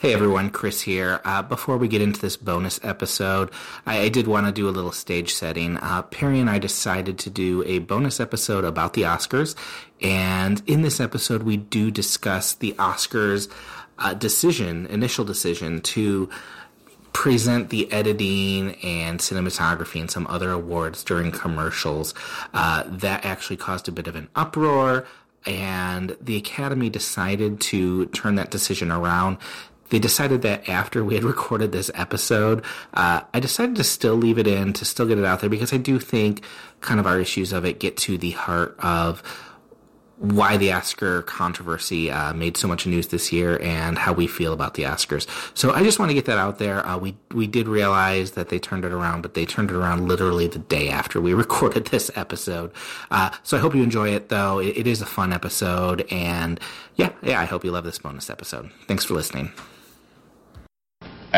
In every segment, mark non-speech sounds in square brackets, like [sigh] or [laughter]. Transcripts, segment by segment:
Hey everyone, Chris here. Uh, before we get into this bonus episode, I, I did want to do a little stage setting. Uh, Perry and I decided to do a bonus episode about the Oscars, and in this episode, we do discuss the Oscars uh, decision, initial decision to present the editing and cinematography and some other awards during commercials. Uh, that actually caused a bit of an uproar and the Academy decided to turn that decision around they decided that after we had [laughs] recorded this episode, uh, I decided to still leave it in, to still get it out there, because I do think kind of our issues of it get to the heart of why the Oscar controversy uh, made so much news this year and how we feel about the Oscars. So I just want to get that out there. Uh, we we did realize that they turned it around, but they turned it around literally the day after we [laughs] recorded this episode. Uh, so I hope you enjoy it, though. It, it is a fun episode, and yeah, yeah, I hope you love this bonus episode. Thanks for listening.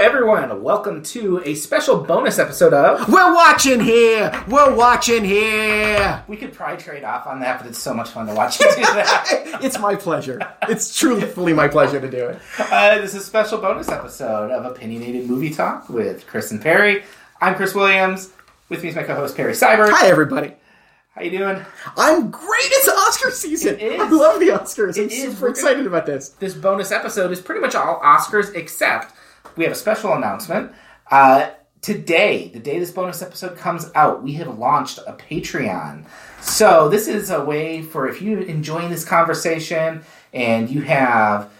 Everyone. Welcome to a special bonus episode of. We're watching here. We're watching here. We could probably trade off on that, but it's so much fun to watch you do that. [laughs] it's my pleasure. It's truly, fully my pleasure to do it. Uh, this is a special bonus episode of Opinionated Movie Talk with Chris and Perry. I'm Chris Williams. With me is my co-host Perry Seibert. Hi, everybody. How you doing? I'm great. It's Oscar season. It is. I love the Oscars. I'm It is. super excited about this. This bonus episode is pretty much all Oscars except we have a special announcement. Uh, today, the day this bonus episode comes out, we have launched a Patreon. So this is a way for if you're enjoying this conversation and you have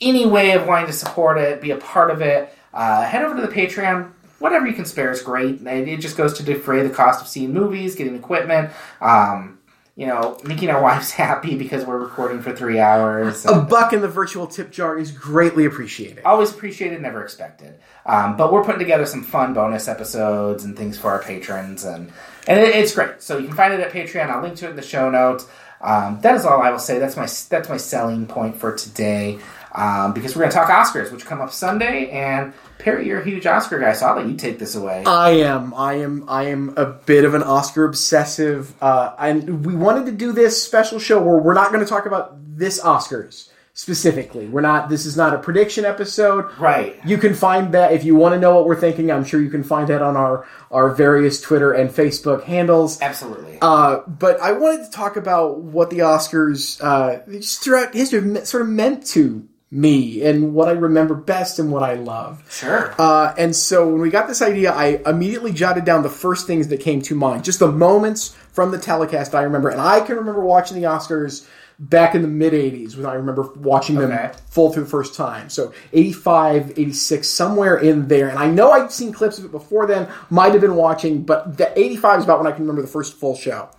any way of wanting to support it, be a part of it, uh, head over to the Patreon. Whatever you can spare is great. It just goes to defray the cost of seeing movies, getting equipment, um, you know, making our wives [laughs] happy because we're recording for three hours. A buck in the virtual tip jar is greatly appreciated. always appreciated, never expected. Um, but we're putting together some fun bonus episodes and things for our patrons, and and it, it's great. So you can find it at Patreon. I'll link to it in the show notes. Um, that is all I will say. That's my that's my selling point for today. Um, because we're going to talk Oscars, which come up Sunday. And Perry, you're a huge Oscar guy, so I'll let you take this away. I am. I am. I am a bit of an Oscar obsessive, uh, and we wanted to do this special show where we're not going to talk about this Oscars specifically. We're not. This is not a prediction episode. right. You can find that if you want to know what we're thinking. I'm sure you can find that on our our various Twitter and Facebook handles. Absolutely. Uh, but I wanted to talk about what the Oscars, uh, just throughout history, sort of meant to me and what I remember best and what I love. sure. Uh, and so when we got this idea, I immediately jotted down the first things that came to mind, just the moments from the telecast I remember. And I can remember watching the Oscars back in the mid 80s when I remember watching them Okay. full through the first time. So 85, 86, somewhere in there. And I know I've seen clips of it before then, might have been watching, but the 85 is about when I can remember the first full show.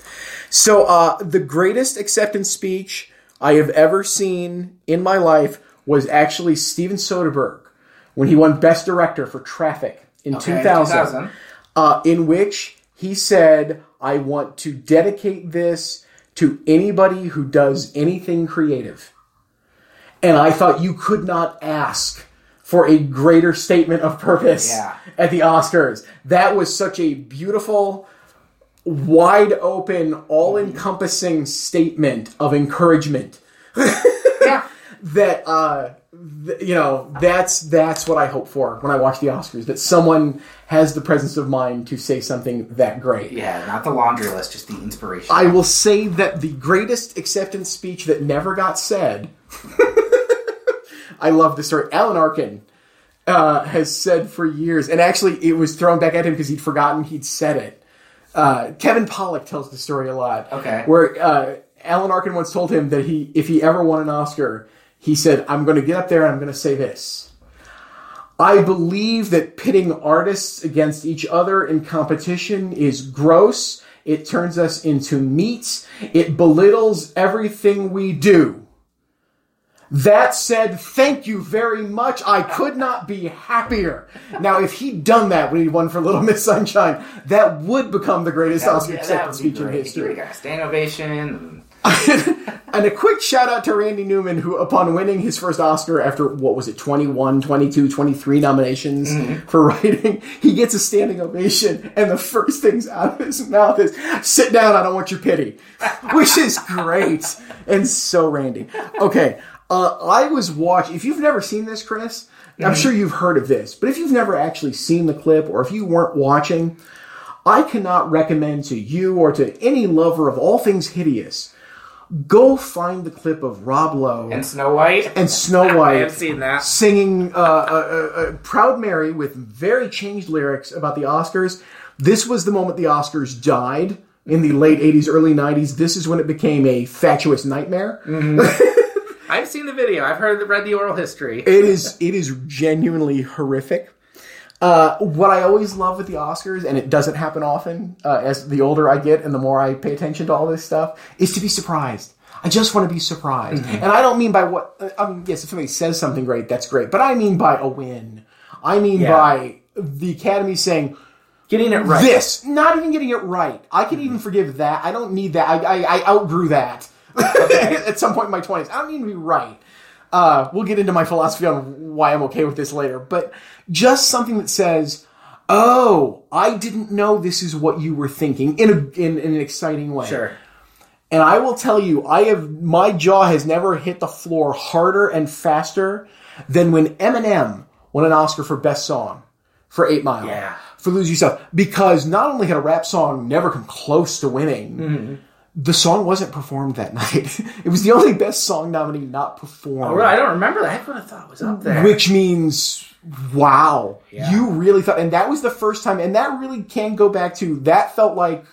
So uh, the greatest acceptance speech I have ever seen in my life was actually Steven Soderbergh when he won Best Director for Traffic in Okay, 2000, 2000. Uh, in which he said, I want to dedicate this to anybody who does anything creative. And I thought you could not ask for a greater statement of purpose Yeah. at the Oscars. That was such a beautiful, wide open, all encompassing statement of encouragement. [laughs] that uh th- you know that's that's what I hope for when I watch the Oscars that someone has the presence of mind to say something that great. Yeah, not the laundry list, just the inspiration. I will say that the greatest acceptance speech that never got said. [laughs] I love the story. Alan Arkin uh, has said for years, and actually it was thrown back at him because he'd forgotten he'd said it. Uh, Kevin Pollak tells the story a lot. Okay. Where uh, Alan Arkin once told him that he, if he ever won an Oscar, he said, "I'm going to get up there and I'm going to say this." I believe that pitting artists against each other in competition is gross. It turns us into meat. It belittles everything we do. That said, thank you very much. I could not be happier. Now, if he'd done that when he won for Little Miss Sunshine, that would become the greatest Oscar Yeah, acceptance speech in history. Got a stand ovation. and [laughs] and a quick shout out to Randy Newman, who, upon winning his first Oscar after, what was it, 21, 22, 23 nominations for writing, he gets a standing ovation, and the first things out of his mouth is, sit down, I don't want your pity. Which is great, and so Randy. Okay, uh, I was watching, if you've never seen this, Chris, I'm sure you've heard of this, but if you've never actually seen the clip, or if you weren't watching, I cannot recommend to you or to any lover of all things hideous, go find the clip of Rob Lowe And Snow White. and Snow [laughs] White. I have seen that. singing uh, uh, uh, Proud Mary with very changed lyrics about the Oscars. This was the moment the Oscars died in the late 80s, early 90s. This is when it became a fatuous nightmare. [laughs] I've seen the video. I've heard the read the oral history. It is it is genuinely horrific. Uh, what I always love with the Oscars, and it doesn't happen often, uh, as the older I get and the more I pay attention to all this stuff, is to be surprised. I just want to be surprised, and I don't mean by what. uh, I mean, yes, if somebody says something great, that's great, but I mean by a win. I mean Yeah. by the Academy saying Getting it right. this, not even getting it right. I can even forgive that. I don't need that. I, I, I outgrew that [laughs] at some point in my twenties. I don't need to be right. Uh, we'll get into my philosophy on why I'm okay with this later, but just something that says, "Oh, I didn't know this is what you were thinking," in a in, in an exciting way. Sure. And I will tell you, I have my jaw has never hit the floor harder and faster than when Eminem won an Oscar for Best Song for Eight Mile. Yeah. For Lose Yourself. Because not only had a rap song never come close to winning, Mm-hmm. The song wasn't performed that [laughs] night. it was the only Best Song nominee not performed. Oh? I don't remember that. I would have thought it was up there. Which means, wow, Yeah. you really thought, and that was the first time, and that really can go back to that felt like,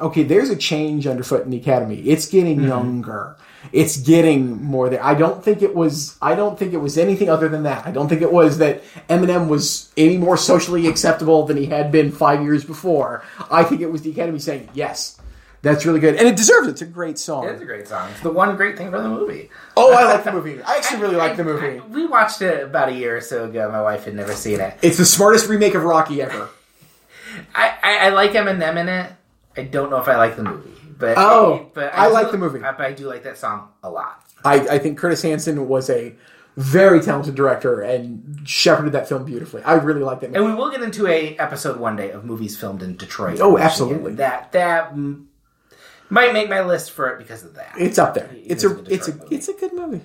okay, there's a change underfoot in the academy. It's getting Mm-hmm. younger. It's getting more there. I don't think it was. I don't think it was anything other than that. I don't think it was that Eminem was any more socially acceptable than he had been five years before. I think it was the academy saying, "Yes, that's really good," and it deserves it. It's a great song. It's a great song. It's the one great thing from the movie. oh, I like the movie. I actually really like the movie. I- we watched it about a year or so ago. My wife had never seen it. It's the smartest remake of Rocky ever. [laughs] I, I, I like Eminem in it. I don't know if I like the movie, but Oh, but I do- like the movie. But I do like that song a lot. I, I think Curtis Hanson was a very talented director and shepherded that film beautifully. I really like that movie. And we will get into a episode one day of movies filmed in Detroit. Oh, Michigan. absolutely. That that might make my list for it because of that. It's up there. It's a a it's a movie. it's a good movie.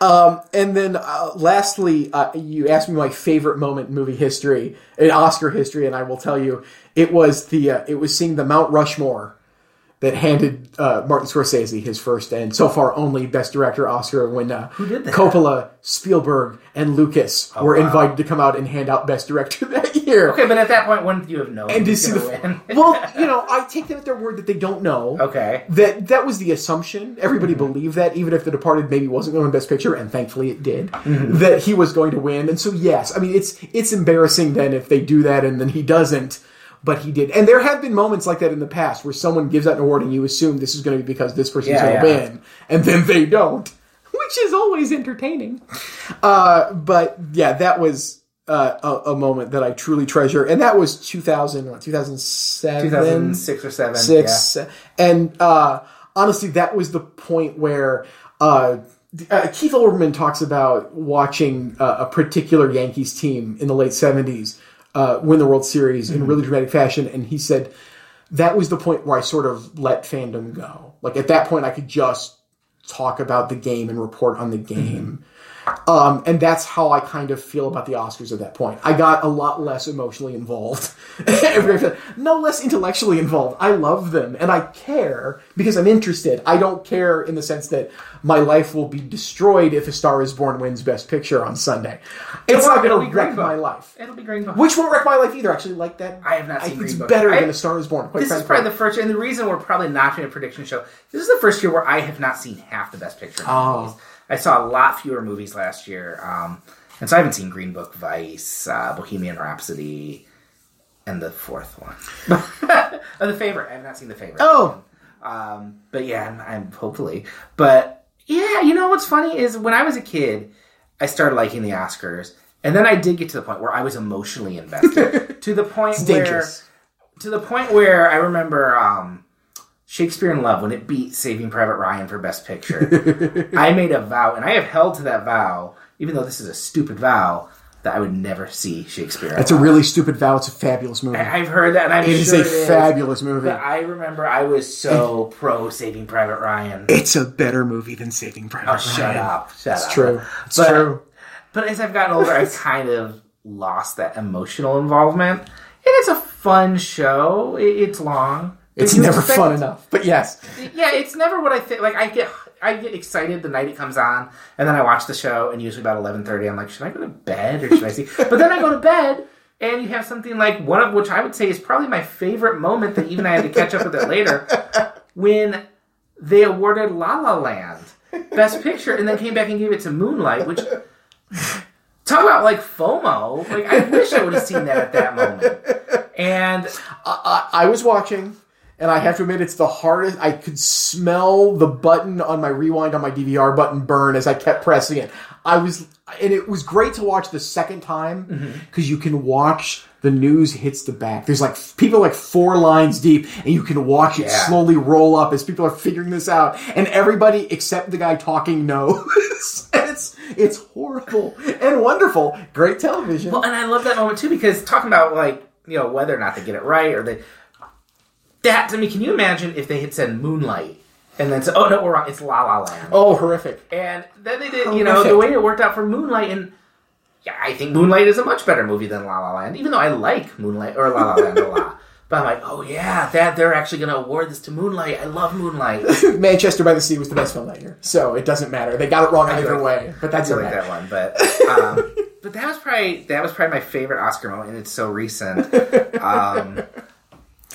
Um, and then uh, lastly, uh, you asked me my favorite moment in movie history, in Oscar history, and I will tell you it was the uh, it was seeing the Mount Rushmore that handed uh, Martin Scorsese his first and so far only Best Director Oscar when uh, did that? Coppola, Spielberg, and Lucas were invited to come out and hand out Best Director [laughs] that year. Okay, but at that point, wouldn't you have known and to see the win? well, [laughs] you know, I take them at their word that they don't know. okay. That that was the assumption. Everybody believed that, even if The Departed maybe wasn't going to win Best Picture, and thankfully it did. That he was going to win, and so yes, I mean it's it's embarrassing then if they do that and then he doesn't, but he did. And there have been moments like that in the past where someone gives out an award and you assume this is going to be because this person's Yeah, going to yeah. win, and then they don't, [laughs] which is always entertaining. Uh, but yeah, that was. Uh, a, a moment that I truly treasure, and that was 2000, what, 2007? 2006 or 7. six, and uh, honestly, that was the point where uh, uh, Keith Olbermann talks about watching uh, a particular Yankees team in the late seventies uh, win the World Series in really dramatic fashion, and he said that was the point where I sort of let fandom go. Like at that point, I could just talk about the game and report on the game. Um, and that's how I kind of feel about the Oscars at that point. I got a lot less emotionally involved. [laughs] no less intellectually involved. I love them and I care because I'm interested. I don't care in the sense that my life will be destroyed if A Star is Born wins Best Picture on Sunday. It's won't. going to wreck my life. It'll be Green Book. Which won't wreck my life either. Actually, like that. I have not seen think Green it's Book. better I- than A Star is Born. This is probably the first, and the reason we're probably not doing a prediction show. This is the first year where I have not seen half the Best Picture Oh. movies. I saw a lot fewer movies last year, um, and so I haven't seen Green Book, Vice, uh, Bohemian Rhapsody, and the fourth one, [laughs] oh, the favorite. I have not seen the favorite. Oh, Um, but yeah, I'm, I'm hopefully. But yeah, you know what's funny is when I was a kid, I started liking the Oscars, and then I did get to the point where I was emotionally invested [laughs] to the point where to the point where I remember um, Shakespeare in Love when it beat Saving Private Ryan for Best Picture, [laughs] I made a vow, and I have held to that vow, even though this is a stupid vow, that I would never see Shakespeare. It's a really stupid vow. It's a fabulous movie. I've heard that, and I'm It is sure a it is. fabulous movie. But I remember I was so pro Saving Private Ryan. It's a better movie than Saving Private Oh, Ryan. shut up! Shut It's up. true. It's But- true. But as I've gotten older, I've [laughs] kind of lost that emotional involvement. And it's a fun show. It- It's long. It's never expect- fun enough. But yes, Yeah, it's never what I think. Like I get, I get excited the night it comes on, and then I watch the show, and usually about eleven thirty, I'm like, should I go to bed or should I see? [laughs] But then I go to bed, and you have something like one of which I would say is probably my favorite moment that even I had to catch up with it later, [laughs] when they awarded La La Land Best Picture, and then came back and gave it to Moonlight, which. Talk about like FOMO. Like I wish I would have seen that at that moment. And I, I was watching, and I have to admit, it's the hardest. I could smell the button on my rewind on my DVR button burn as I kept pressing it. I was, and it was great to watch the second time mm-hmm. because you can watch the news hits the back. There's like people like four lines deep, and you can watch it slowly roll up as people are figuring this out, and everybody except the guy talking knows. [laughs] and it's it's horrible and wonderful. Great television. Well, and I love that moment too because talking about like you know whether or not they get it right or they that to me. Can you imagine if they had said Moonlight and then said, "Oh no, we're wrong. It's La La Land." oh, horrific. And then they did, you know, the way it worked out for Moonlight, and yeah, I think Moonlight is a much better movie than La La Land, even though I like Moonlight or La La Land a lot. [laughs] But I'm like, oh yeah, that they're actually going to award this to Moonlight. I love Moonlight. [laughs] Manchester by the Sea was the best film that year, so it doesn't matter. They got it wrong either like- way, but that's I like that one, but [laughs] um, but that was probably that was probably my favorite Oscar moment, and it's so recent. Um,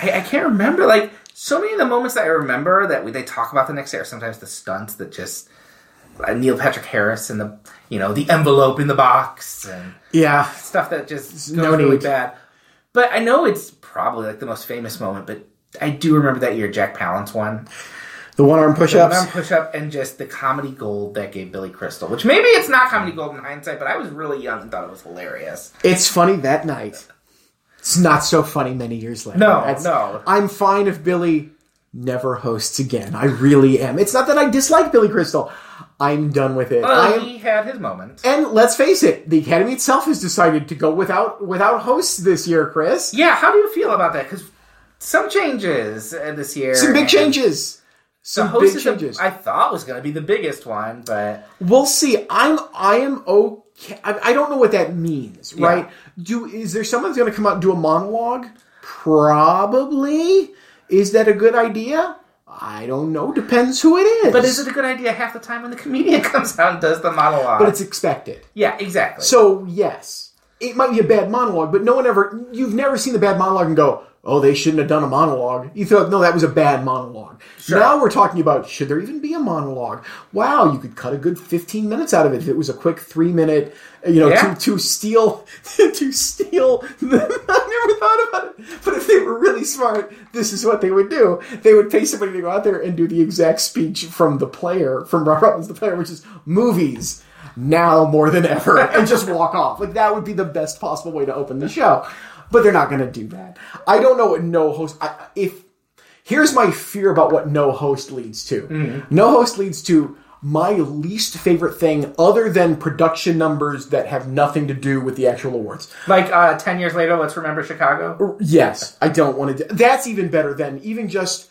I, I can't remember like so many of the moments that I remember that we, they talk about the next day are sometimes the stunts that just uh, Neil Patrick Harris and the you know the envelope in the box and Yeah, stuff that just no really need. bad. But I know it's probably like the most famous moment, but. I do remember that year Jack Palance won. the one arm push One arm push up and just the comedy gold that gave Billy Crystal, which maybe it's not comedy gold in hindsight, but I was really young and thought it was hilarious. It's funny that night. It's not so funny many years later. No, That's- no. I'm fine if Billy never hosts again. I really am. It's not that I dislike Billy Crystal. I'm done with it. Well, he had his moment. and let's face it, the Academy itself has decided to go without without hosts this year, Chris. Yeah, how do you feel about that? Because some changes uh, this year. Some big changes. Some big changes. I thought was going to be the biggest one, but We'll see. I'm I am okay. I, I don't know what that means, Yeah. right? Do is there someone's going to come out and do a monologue? Probably. Is that a good idea? I don't know. Depends who it is. but is it a good idea half the time when the comedian [laughs] comes out and does the monologue? But it's expected. yeah, exactly. So yes, it might be a bad monologue, but no one ever. You've never seen the bad monologue and go, "Oh, they shouldn't have done a monologue. You thought, "No, that was a bad monologue." Now we're talking about should there even be a monologue? Wow, you could cut a good fifteen minutes out of it if it was a quick three minute. You know, Yeah. to to steal [laughs] to steal. [laughs] I never thought about it, but if they were really smart, this is what they would do. They would pay somebody to go out there and do the exact speech from the player, from Rob Robbins, the player, which is movies now more than ever and just walk off. Like that would be the best possible way to open the show. But they're not going to do that. I don't know what no host I, if here's my fear about what no host leads to. No host leads to my least favorite thing other than production numbers that have nothing to do with the actual awards. like uh, 10 years later, let's remember Chicago. Yes, I don't want to. Do, that's even better than even just.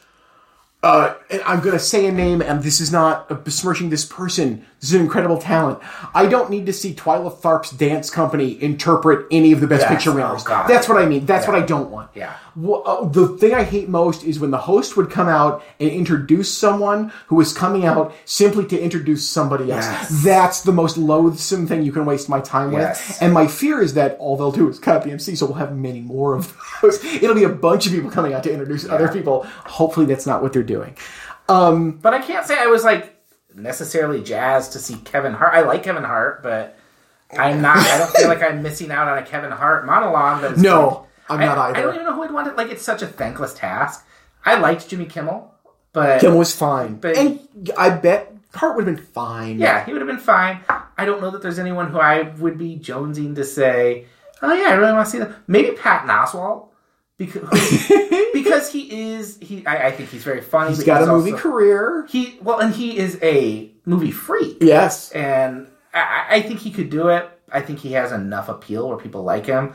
Uh, and I'm going to say a name, and this is not besmirching this person. This is an incredible talent. I don't need to see Twyla Tharp's dance company interpret any of the Best Yes. Picture Oh, winners. God. That's what I mean. That's what I don't want. Yeah. Wha- uh, the thing I hate most is when the host would come out and introduce someone who was coming out simply to introduce somebody else. Yes. That's the most loathsome thing you can waste my time Yes. with. And my fear is that all they'll do is cut out the MC, so we'll have many more of those. [laughs] It'll be a bunch of people coming out to introduce other people. Hopefully, that's not what they're doing. But I can't say I was like necessarily jazzed to see Kevin Hart. I like Kevin Hart, but I'm not. I don't feel like I'm missing out on a Kevin Hart monologue. No, I'm not I either. I don't even know who I'd want it. Like it's such a thankless task. I liked Jimmy Kimmel, but Kim was fine, But- and I bet Hart would have been fine. yeah, he would have been fine. I don't know that there's anyone who I would be jonesing to say, "Oh yeah, I really want to see that." Maybe Pat Oswalt because [laughs] because he is he. I, I think he's very funny. He's got a movie also- career. He well, and he is a movie freak. Yes. and I, I think he could do it. I think he has enough appeal where people like him.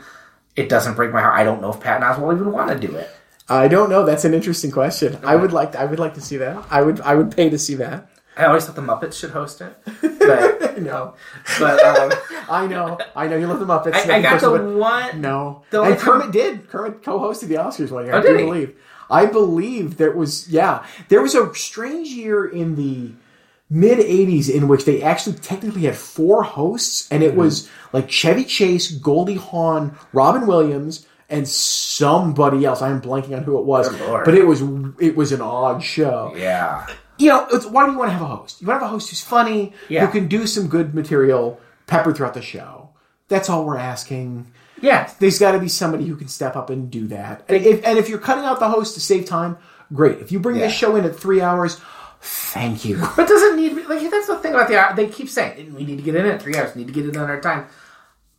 It doesn't break my heart. I don't know if Patton Oswalt even want to do it. I don't know. That's an interesting question. I would like. I would like to see that. I would. I would pay to see that. I always thought the Muppets should host it, [laughs] but no, but um, [laughs] I know. I know. You love the Muppets. I, I got the one. No. The and Kermit time- did. Kermit co-hosted the Oscars one year. Oh, I do believe. I believe there was yeah. There was a strange year in the mid '80s in which they actually technically had four hosts, and it Mm-hmm. was like Chevy Chase, Goldie Hawn, Robin Williams, and somebody else. I am blanking on who it was, but it was it was an odd show Yeah, you know, it's, why do you want to have a host? You want to have a host who's funny, Yeah. who can do some good material peppered throughout the show. That's all we're asking. yeah. There's got to be somebody who can step up and do that. And if, and if you're cutting out the host to save time, great. If you bring Yeah. this show in at three hours, thank you. [laughs] But does it need to be like that's the thing about the they keep saying we need to get in at three hours, We need to get it in our time.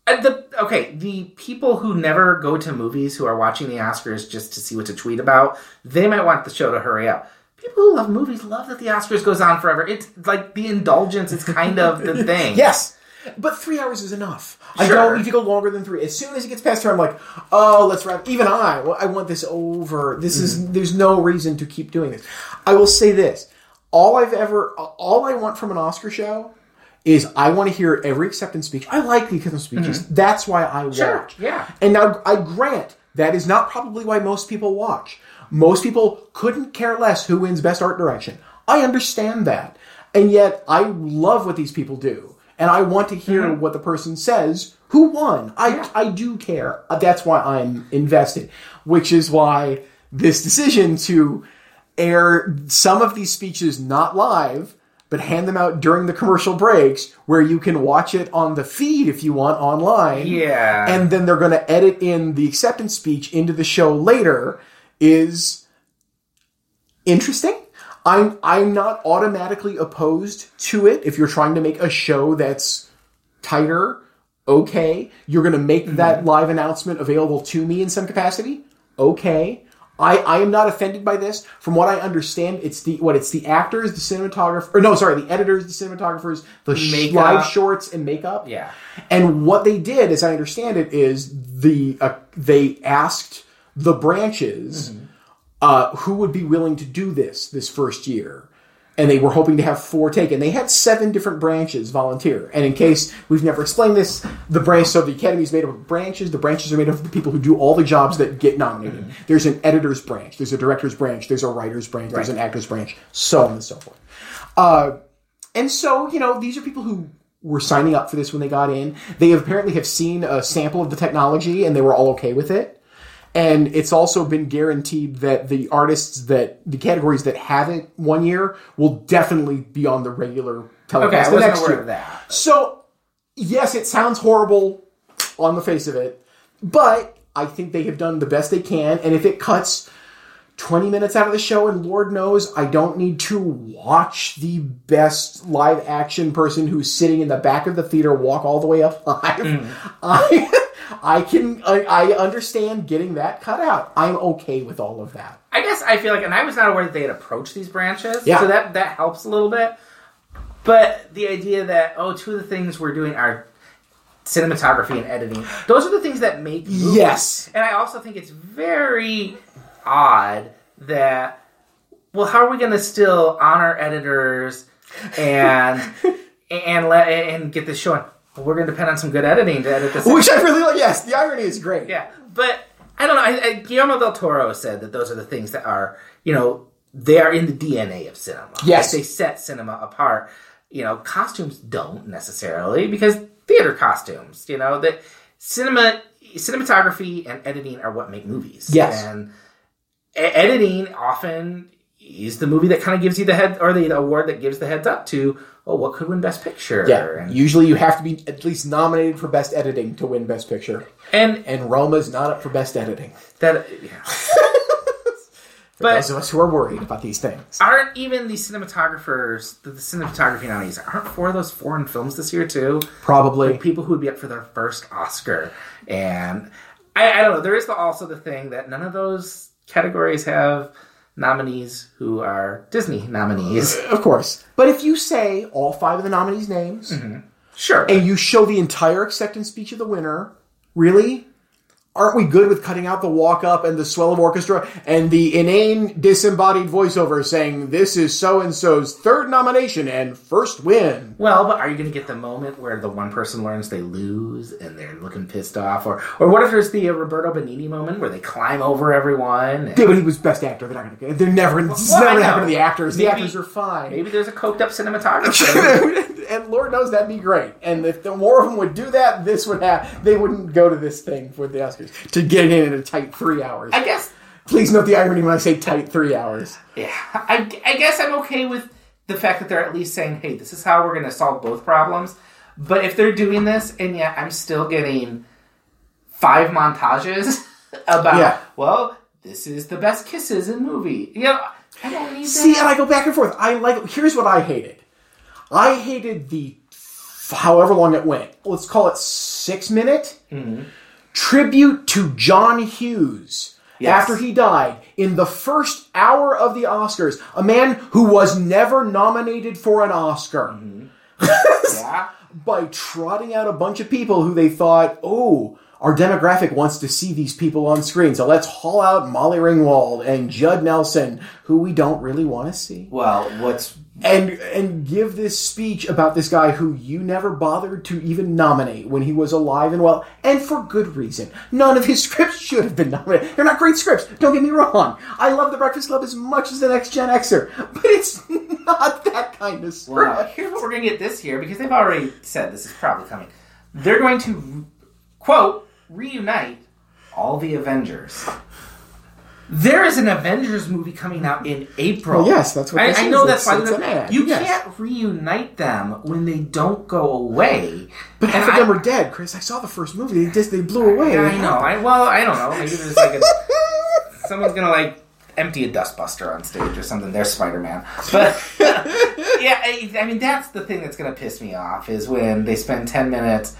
Uh, the okay, the people who never go to movies who are watching the Oscars just to see what to tweet about, they might want the show to hurry up. People who love movies love that the Oscars goes on forever. It's like the indulgence is kind of the [laughs] thing. Yes. But three hours is enough. I Sure. don't need to go longer than three. As soon as it gets past three, I'm like, oh, let's wrap. Even I, well, I want this over. This is. Mm-hmm. There's no reason to keep doing this. I will say this: all I've ever, all I want from an Oscar show is I want to hear every acceptance speech. I like the acceptance speeches. Mm-hmm. That's why I Sure, watch. yeah. And now I grant that is not probably why most people watch. Most people couldn't care less who wins best art direction. I understand that. And yet I love what these people do. And I want to hear what the person says who won. I I do care. Uh, That's why I'm invested. Which is why this decision to air some of these speeches not live but hand them out during the commercial breaks where you can watch it on the feed if you want online Yeah. and then they're going to edit in the acceptance speech into the show later is interesting. I'm I'm not automatically opposed to it if you're trying to make a show that's tighter. Okay, you're going to make that live announcement available to me in some capacity. Okay. I, I am not offended by this. From what I understand, it's the what it's the actors, the cinematographer, or no, sorry, the editors, the cinematographers, the sh- live shorts and makeup. Yeah. And what they did, as I understand it, is the uh, they asked the branches uh, who would be willing to do this this first year, and they were hoping to have four taken. they had seven different branches volunteer. And in case we've never explained this, the branch so the academy is made up of branches. The branches are made up of the people who do all the jobs that get nominated. There's an editor's branch, there's a director's branch, there's a writer's branch, there's an actor's branch, so on and so forth. Uh, and so, you know, these are people who were signing up for this when they got in. They apparently have seen a sample of the technology and they were all okay with it. And it's also been guaranteed that the artists that the categories that have it one year will definitely be on the regular Okay, telecast I the next year. of that. So, yes, it sounds horrible on the face of it, but I think they have done the best they can. And if it cuts 20 minutes out of the show, and Lord knows I don't need to watch the best live action person who's sitting in the back of the theater walk all the way up live, mm. [laughs] I. I can I, I understand getting that cut out. I'm okay with all of that. I guess I feel like, and I was not aware that they had approached these branches, Yeah. so that that helps a little bit. But the idea that oh, two of the things we're doing are cinematography and editing; those are the things that make movies. Yes. And I also think it's very odd that well, how are we going to still honor editors and [laughs] and let and get this show? on? We're going to depend on some good editing to edit this. [laughs] Which I really like. Yes, the irony is great. Yeah, but I don't know. I, I, Guillermo del Toro said that those are the things that are, you know, they are in the DNA of cinema. Yes. Like, they set cinema apart. You know, costumes don't necessarily because theater costumes. You know that cinema, cinematography, and editing are what make movies. Yes. and editing often is the movie that kind of gives you the head or the award that gives the heads up to. Oh, what could win Best Picture? Yeah. and, Usually you have to be at least nominated for best editing to win best picture. and And Roma's not up for best editing. that. [laughs] Yeah. For But- those of us who are worried about these things. aren't even the cinematographers, the, the cinematography nominees, aren't four of those foreign films this year too? Probably. People who would be up for their first Oscar, and I, I don't know. There is the, also the thing that none of those categories have nominees who are Disney nominees. Uh, of course. But if you say all five of the nominees' names mm-hmm. Sure. and you show the entire acceptance speech of the winner, really? Aren't we good with cutting out the walk up and the swell of orchestra and the inane disembodied voiceover saying this is so and so's third nomination and first win? Well, but are you going to get the moment where the one person learns they lose and they're looking pissed off, or or what if there's the uh, Roberto Benigni moment where they climb over everyone? and- Yeah, but he was best actor. They're not going to. They're never. It's Well, never I going to happen to the actors. The actors are fine. Maybe there's a coked up cinematographer. [laughs] and Lord knows that'd be great. And if the more of them would do that, this would have. They wouldn't go to this thing for the Oscars to get in in a tight three hours. I guess. Please note the irony when I say tight three hours. Yeah, I, I guess I'm okay with the fact that they're at least saying, "Hey, this is how we're going to solve both problems." But if they're doing this, and yet I'm still getting five montages [laughs] about, Yeah. well, this is the best kisses in movie. You know, I don't need See, that. and I go back and forth. I like. Here's what I hated. I hated the however long it went. Let's call it six minute mm-hmm. Tribute to John Hughes. Yes. After he died in the first hour of the Oscars, a man who was never nominated for an Oscar. Mm-hmm. [laughs] yeah. by trotting out a bunch of people who they thought, oh, our demographic wants to see these people on screen. So let's haul out Molly Ringwald and Judd Nelson, who we don't really want to see. Well, what's And and give this speech about this guy who you never bothered to even nominate when he was alive and well, and for good reason. None of his [laughs] scripts should have been nominated. They're not great scripts. Don't get me wrong. I love The Breakfast Club as much as the Next Gen Xer, but it's [laughs] not that kind of script. well, here's what we're going to get this year because they've already said this is probably coming. They're going to quote reunite all the Avengers. There is an Avengers movie coming out in April. Well, yes, that's what I, this I is. know that's why it's an ad, you yes. can't reunite them when they don't go away. But half of them are dead, Chris. I saw the first movie. They just they blew away. Yeah, I know. I well, I don't know. Maybe there's like a, [laughs] someone's gonna like empty a dustbuster on stage or something. There's Spider Man. But [laughs] yeah, I, I mean that's the thing that's gonna piss me off is when they spend ten minutes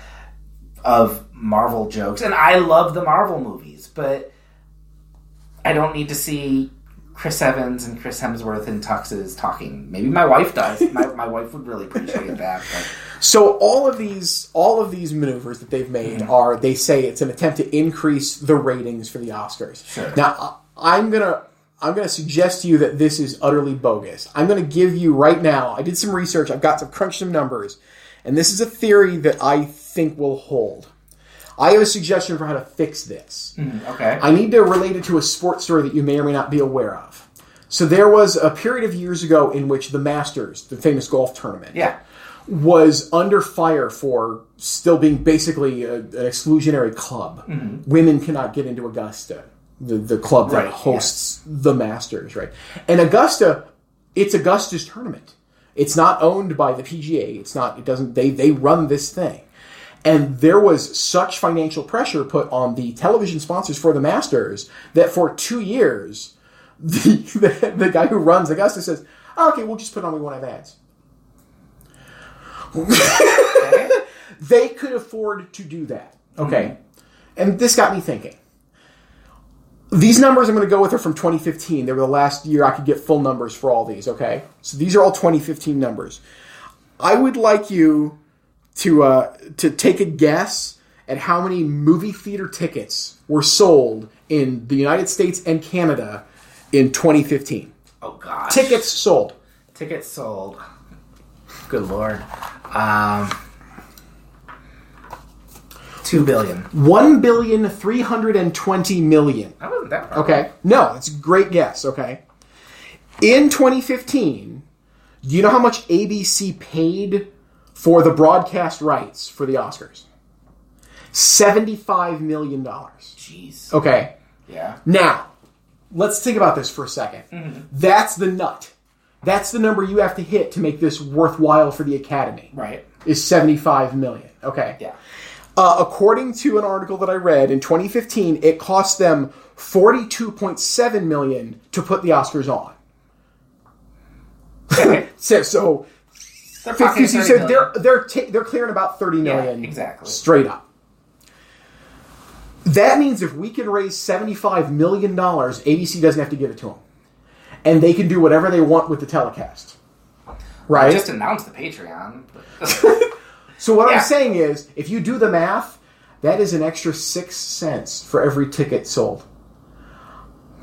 of Marvel jokes, and I love the Marvel movies, but I don't need to see. Chris Evans and Chris Hemsworth in tuxes talking. Maybe my wife does. My, [laughs] my wife would really appreciate that. But So all of these all of these maneuvers that they've made mm-hmm. are they say it's an attempt to increase the ratings for the Oscars. Sure. Now I'm gonna I'm gonna suggest to you that this is utterly bogus. I'm gonna give you right now. I did some research. I've got some crunched some numbers, and this is a theory that I think will hold. I have a suggestion for how to fix this. Mm, okay, I need to relate it to a sports story that you may or may not be aware of. So there was a period of years ago in which the Masters, the famous golf tournament, yeah, was under fire for still being basically a, an exclusionary club. Mm-hmm. Women cannot get into Augusta, the, the club that Right, hosts the Masters, right? And Augusta, it's Augusta's tournament. It's not owned by the PGA. It's not. It doesn't. They they run this thing. And there was such financial pressure put on the television sponsors for the Masters that for two years, [laughs] the, the, the guy who runs Augusta says, oh, okay, we'll just put on We Won't Have Ads. [laughs] They could afford to do that. Okay. Mm-hmm. And this got me thinking. These numbers I'm going to go with are from 2015. They were the last year I could get full numbers for all these, okay? So these are all 2015 numbers. I would like you to uh, to take a guess at how many movie theater tickets were sold in the United States and Canada in 2015. Oh gosh, Tickets sold. tickets sold. Good lord. Um, two billion. One billion three hundred and twenty million. That wasn't that far. Okay. No, it's a great guess. Okay. In 2015, do you know how much ABC paid for the broadcast rights for the Oscars? $75 million. Jeez. Okay. Yeah. Now, let's think about this for a 2nd mm-hmm. That's the nut. That's the number you have to hit to make this worthwhile for the Academy. Right. Is 75 million. Okay. Yeah. Uh, according to an article that I read in 2015, it cost them 42.7 million to put the Oscars on. [laughs] So, so They're 50, so million. they're they're ta- they're clearing about 30 million Yeah, exactly. straight up. That means if we can raise $75 million, ABC doesn't have to give it to them. And they can do whatever they want with the telecast. Right? Just announce the Patreon. [laughs] so what Yeah. I'm saying is, if you do the math, that is an extra six cents for every ticket sold.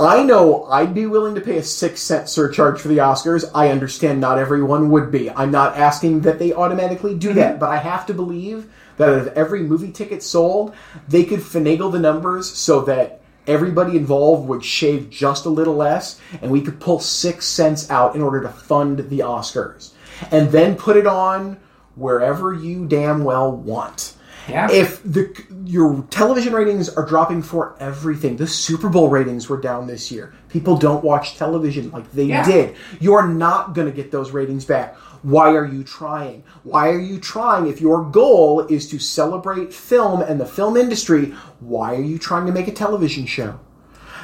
I know I'd be willing to pay a six cent surcharge for the Oscars. I understand not everyone would be. I'm not asking that they automatically do that, mm-hmm. but I have to believe that out of every movie ticket sold, they could finagle the numbers so that everybody involved would shave just a little less, and we could pull six cents out in order to fund the Oscars. And then put it on wherever you damn well want. Yeah. If the your television ratings are dropping for everything, the Super Bowl ratings were down this year. People don't watch television like they Yeah. did. You're not going to get those ratings back. Why are you trying? Why are you trying? If your goal is to celebrate film and the film industry, why are you trying to make a television show?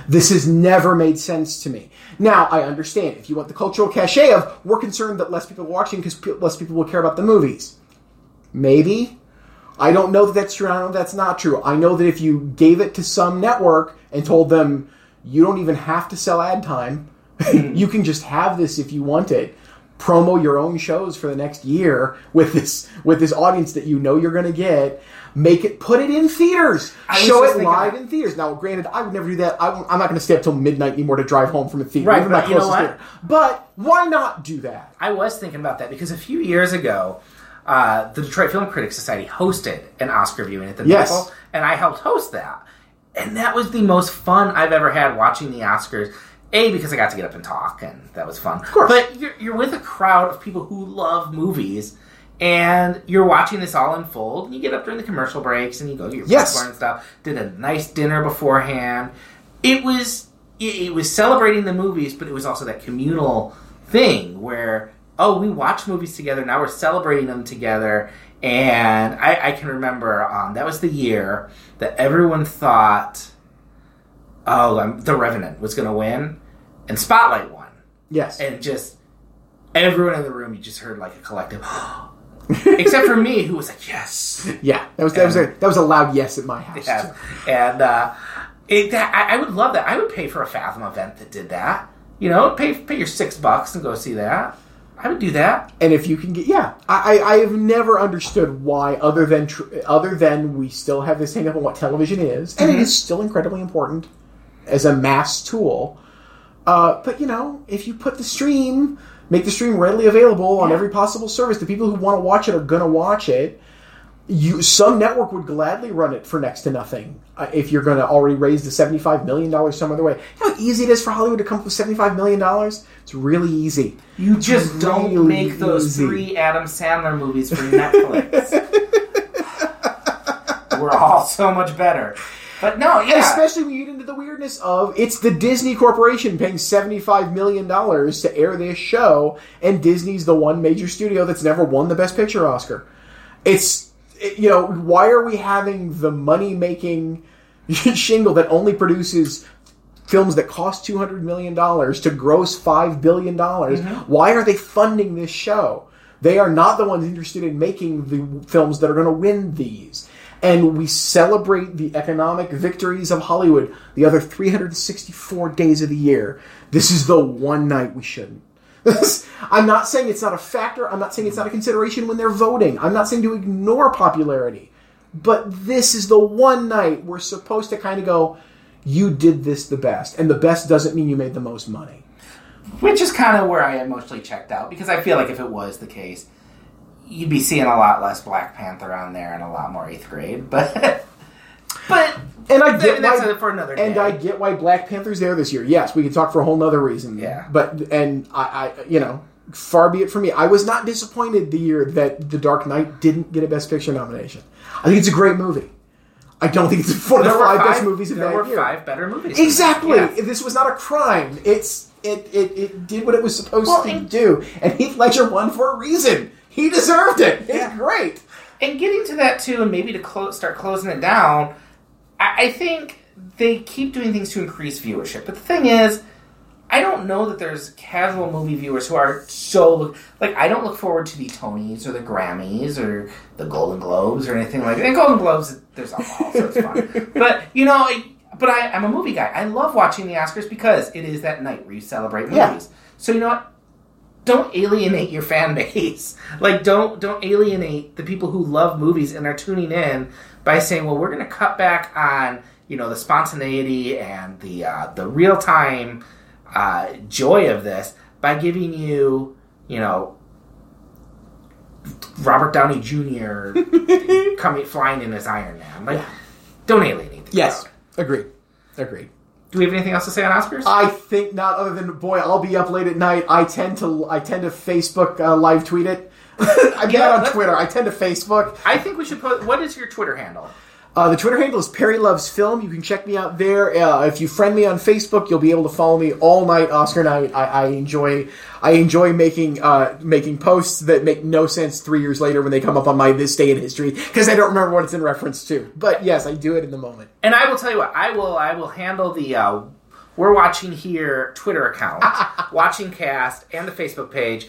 This has never made sense to me. Now, I understand if you want the cultural cachet of we're concerned that less people are watching because less people will care about the movies. Maybe. I don't know that that's true. I don't know that's not true. I know that if you gave it to some network and told them you don't even have to sell ad time, mm. [laughs] you can just have this if you want it. Promo your own shows for the next year with this with this audience that you know you're going to get. Make it, put it in theaters. I Show it live that. in theaters. Now, granted, I would never do that. I, am not going to stay up till midnight anymore to drive home from a theater. Right, but you know what? theater. But why not do that? I was thinking about that because a few years ago, uh, the Detroit Film Critics Society hosted an Oscar viewing at the Yes. Nickel, and I helped host that. And that was the most fun I've ever had watching the Oscars. A, because I got to get up and talk, and that was fun. Of course. But you're, you're with a crowd of people who love movies, and you're watching this all unfold. And you get up during the commercial breaks, and you go to your Yes. popcorn and stuff. Did a nice dinner beforehand. It was it, it was celebrating the movies, but it was also that communal thing where oh, we watch movies together. Now we're celebrating them together. And I, I can remember um, that was the year that everyone thought, oh, um, The Revenant was going to win, and Spotlight won, Yes. and just everyone in the room, you just heard like a collective, [gasps] [laughs] except for me, who was like, yes, yeah, that was that was a that was a loud yes at my house. yes, and uh, it, that, I, I would love that. I would pay for a Fathom event that did that. You know, pay pay your six bucks and go see that. I would do that. And if you can get, yeah, I, I have never understood why, other than tr- other than we still have this hang up on what television is, and it is still incredibly important as a mass tool. Uh, but you know, if you put the stream, make the stream readily available on every possible service, the people who want to watch it are going to watch it. You, some network would gladly run it for next to nothing uh, if you're going to already raise the seventy-five million dollars some other way. You know how easy it is for Hollywood to come up with seventy-five million dollars? It's really easy. You just don't really make those three Adam Sandler movies for Netflix. [laughs] We're all so much better. But no, yeah. Especially when you get into the weirdness of it's the Disney Corporation paying $75 million to air this show, and Disney's the one major studio that's never won the Best Picture Oscar. It's, it- you know, why are we having the money making [laughs] shingle that only produces films that cost $200 million to gross $5 billion? Mm-hmm. Why are they funding this show? They are not the ones interested in making the films that are going to win these. And we celebrate the economic victories of Hollywood the other 364 days of the year. This is the one night we shouldn't. [laughs] I'm not saying it's not a factor. I'm not saying it's not a consideration when they're voting. I'm not saying to ignore popularity. But this is the one night we're supposed to kind of go, you did this the best. And the best doesn't mean you made the most money. Which is kind of where I emotionally checked out because I feel like if it was the case, you'd be seeing a lot less Black Panther on there and a lot more eighth grade. But [laughs] but And I get that's why, for another and. I get why Black Panther's there this year. Yes, we can talk for a whole nother reason. Yeah. But and I, I you know, far be it from me. I was not disappointed the year that The Dark Knight didn't get a Best Picture nomination. I think it's a great movie. I don't think it's [laughs] one of the five, best movies of there that were five better movies. Exactly. Yeah. This was not a crime. It's it, it it did what it was supposed Well, to do, and Heath Ledger won for a reason. He deserved it. It's Yeah. great. And getting to that too, and maybe to close, start closing it down, I, I think they keep doing things to increase viewership. But the thing is, I don't know that there's casual movie viewers who are so like I don't look forward to the Tonys or the Grammys or the Golden Globes or anything like that. And Golden Globes, there's alcohol, so it's fun. [laughs] But you know, I, but I, I'm a movie guy. I love watching the Oscars because it is that night where you celebrate movies. Yeah. So you know what? Don't alienate your fan base. [laughs] Like don't don't alienate the people who love movies and are tuning in by saying, "Well, we're going to cut back on you know the spontaneity and the uh, the real time." uh, joy of this by giving you, you know, Robert Downey Jr. [laughs] coming flying in as Iron Man. Like, don't alienate the Yes, crowd. agreed, agreed. Do we have anything else to say on Oscars? I think not. Other than boy, I'll be up late at night. I tend to I tend to Facebook uh, live tweet it. [laughs] I'm Yeah, not on Twitter. I tend to Facebook. I think we should put. What is your Twitter handle? Uh, the Twitter handle is Perry Loves Film. You can check me out there. Uh, if you friend me on Facebook, you'll be able to follow me all night, Oscar night. I, I enjoy I enjoy making uh, making posts that make no sense three years later when they come up on my this day in history because I don't remember what it's in reference to. But yes, I do it in the moment. And I will tell you what. I will. I will handle the. Uh, we're watching here Twitter account, [laughs] watching cast, and the Facebook page.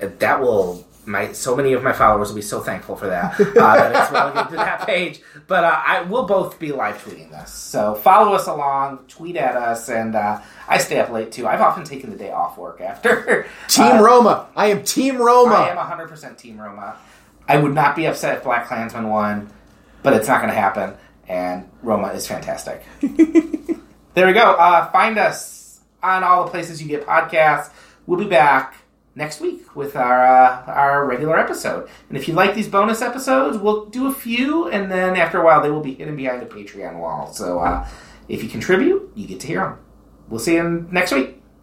That will. My so many of my followers will be so thankful for that. Uh, that it's [laughs] relegated to that page. But uh, I will both be live tweeting this. So follow us along, tweet at us, and uh, I stay up late too. I've often taken the day off work after. [laughs] Team Uh, Roma. I am Team Roma. I am 100% Team Roma. I would not be upset if BlacKkKlansman won, but it's not going to happen. And Roma is fantastic. [laughs] there we go. Uh, find us on all the places you get podcasts. We'll be back next week with our uh, our regular episode. And if you like these bonus episodes, we'll do a few, and then after a while, they will be hidden behind a Patreon wall. So uh, if you contribute, you get to hear them. We'll see you next week.